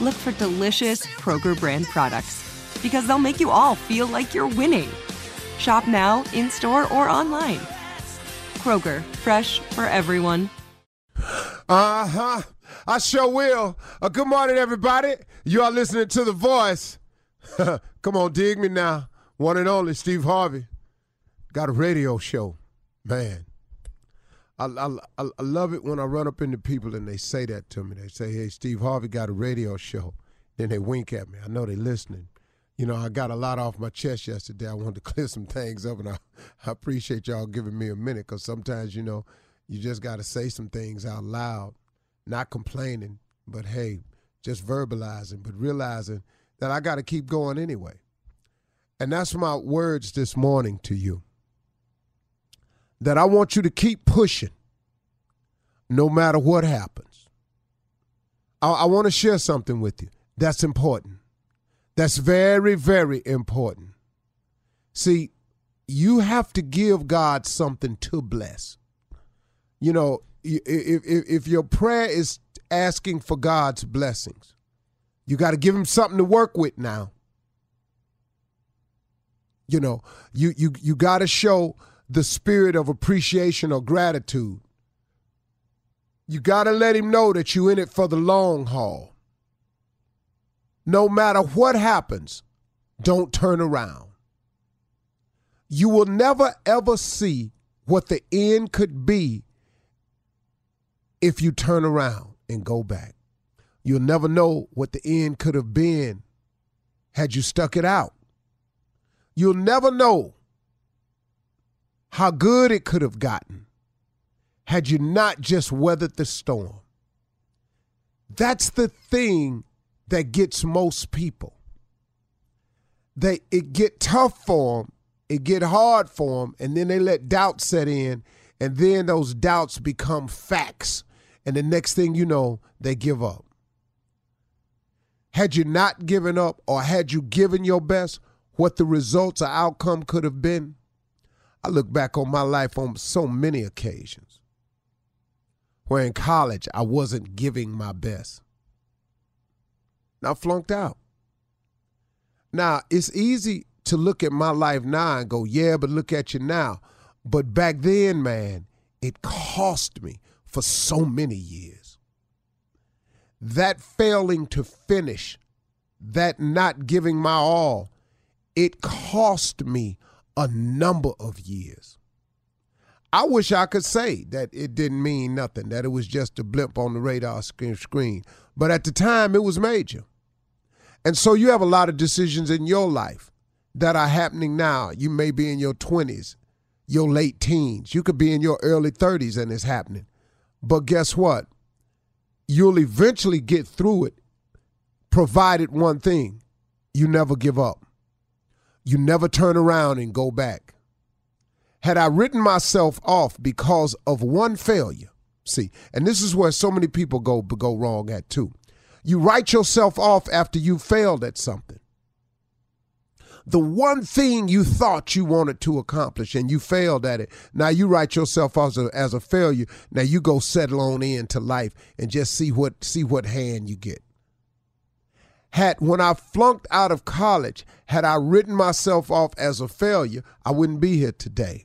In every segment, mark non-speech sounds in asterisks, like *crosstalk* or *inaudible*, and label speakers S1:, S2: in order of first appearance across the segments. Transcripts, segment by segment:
S1: look for delicious Kroger brand products because they'll make you all feel like you're winning. Shop now, in store, or online. Kroger, fresh for everyone.
S2: Uh huh. I sure will. Uh, good morning, everybody. You are listening to The Voice. *laughs* Come on, dig me now. One and only Steve Harvey. Got a radio show. Man. I, I, I love it when I run up into people and they say that to me. They say, hey, Steve Harvey got a radio show. Then they wink at me. I know they're listening. You know, I got a lot off my chest yesterday. I wanted to *laughs* clear some things up, and I, I appreciate y'all giving me a minute because sometimes, you know, you just got to say some things out loud, not complaining, but hey, just verbalizing, but realizing that I got to keep going anyway. And that's my words this morning to you that I want you to keep pushing no matter what happens. I, I want to share something with you that's important. That's very, very important. See, you have to give God something to bless. You know, if, if, if your prayer is asking for God's blessings, you got to give him something to work with now. You know, you you you got to show the spirit of appreciation or gratitude. You got to let him know that you're in it for the long haul. No matter what happens, don't turn around. You will never ever see what the end could be if you turn around and go back. You'll never know what the end could have been had you stuck it out. You'll never know how good it could have gotten had you not just weathered the storm. That's the thing that gets most people. They it get tough for them, it get hard for them, and then they let doubt set in, and then those doubts become facts, and the next thing you know, they give up. Had you not given up, or had you given your best, what the results or outcome could have been, I look back on my life on so many occasions where in college I wasn't giving my best. Now I flunked out. Now, it's easy to look at my life now and go, yeah, but look at you now. But back then, man, it cost me for so many years. That failing to finish, that not giving my all, it cost me a number of years. I wish I could say that it didn't mean nothing, that it was just a blimp on the radar screen. But at the time, it was major. And so you have a lot of decisions in your life that are happening now. You may be in your 20s, your late teens. You could be in your early 30s and it's happening. But guess what? You'll eventually get through it, provided one thing you never give up. You never turn around and go back. Had I written myself off because of one failure, see, and this is where so many people go go wrong at too. You write yourself off after you failed at something. The one thing you thought you wanted to accomplish and you failed at it. Now you write yourself off as a, as a failure. Now you go settle on into life and just see what see what hand you get. Had when I flunked out of college, had I written myself off as a failure, I wouldn't be here today.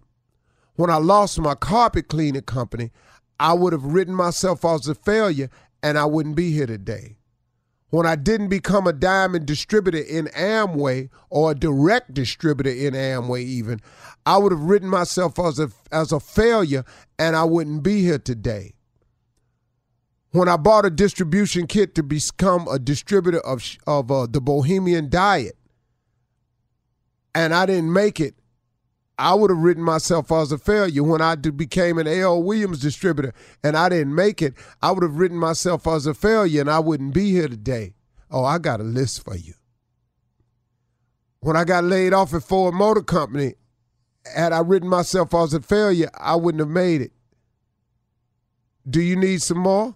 S2: When I lost my carpet cleaning company, I would have written myself off as a failure and I wouldn't be here today when I didn't become a diamond distributor in Amway or a direct distributor in Amway, even, I would have written myself as a, as a failure and I wouldn't be here today. When I bought a distribution kit to become a distributor of, of uh, the Bahamian Diet and I didn't make it, I would have written myself as a failure when I became an A.L. Williams distributor and I didn't make it. I would have written myself as a failure and I wouldn't be here today. Oh, I got a list for you. When I got laid off at Ford Motor Company, had I written myself as a failure, I wouldn't have made it. Do you need some more?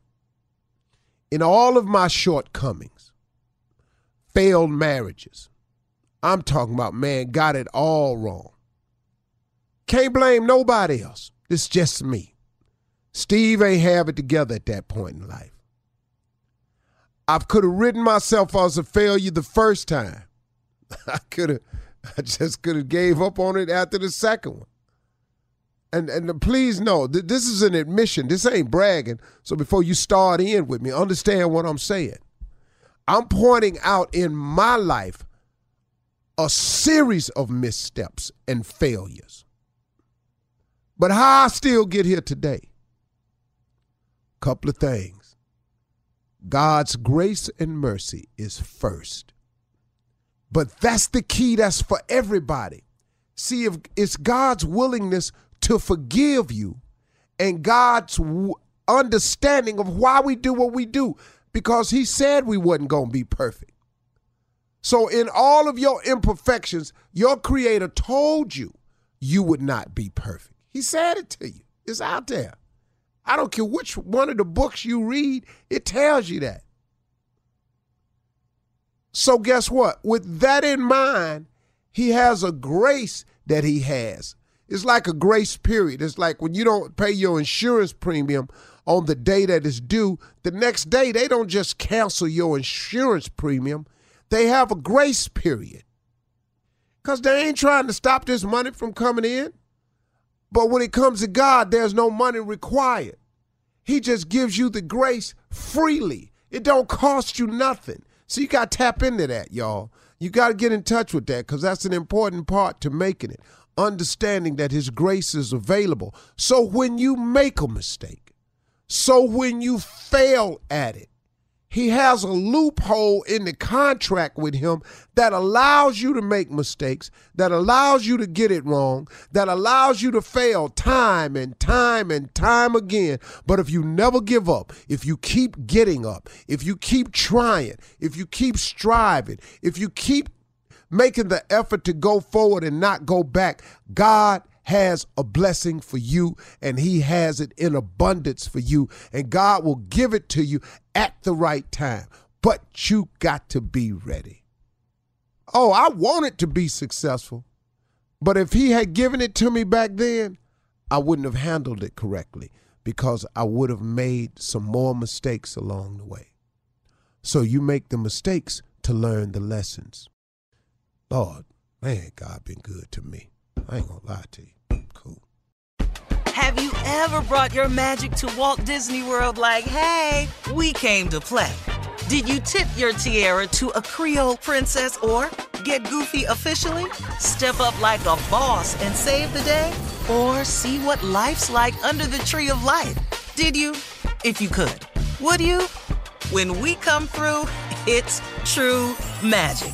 S2: In all of my shortcomings, failed marriages, I'm talking about, man, got it all wrong. Can't blame nobody else. It's just me. Steve ain't have it together at that point in life. I could have written myself as a failure the first time. *laughs* I could have, I just could have gave up on it after the second one. And and please know th- this is an admission. This ain't bragging. So before you start in with me, understand what I'm saying. I'm pointing out in my life a series of missteps and failures. But how I still get here today? Couple of things. God's grace and mercy is first. But that's the key that's for everybody. See if it's God's willingness to forgive you and God's understanding of why we do what we do because he said we wasn't going to be perfect. So, in all of your imperfections, your creator told you you would not be perfect. He said it to you. It's out there. I don't care which one of the books you read, it tells you that. So, guess what? With that in mind, he has a grace that he has. It's like a grace period. It's like when you don't pay your insurance premium on the day that is due, the next day they don't just cancel your insurance premium they have a grace period because they ain't trying to stop this money from coming in. But when it comes to God, there's no money required. He just gives you the grace freely. It don't cost you nothing. So you got to tap into that, y'all. You got to get in touch with that because that's an important part to making it. Understanding that His grace is available. So when you make a mistake, so when you fail at it, he has a loophole in the contract with him that allows you to make mistakes, that allows you to get it wrong, that allows you to fail time and time and time again. But if you never give up, if you keep getting up, if you keep trying, if you keep striving, if you keep making the effort to go forward and not go back, God has a blessing for you and he has it in abundance for you and God will give it to you at the right time. But you got to be ready. Oh, I wanted to be successful. But if he had given it to me back then, I wouldn't have handled it correctly because I would have made some more mistakes along the way. So you make the mistakes to learn the lessons. Lord, man, God been good to me. I ain't gonna lie to you. Cool.
S3: Have you ever brought your magic to Walt Disney World like, hey, we came to play? Did you tip your tiara to a Creole princess or get goofy officially? Step up like a boss and save the day? Or see what life's like under the tree of life? Did you? If you could. Would you? When we come through, it's true magic.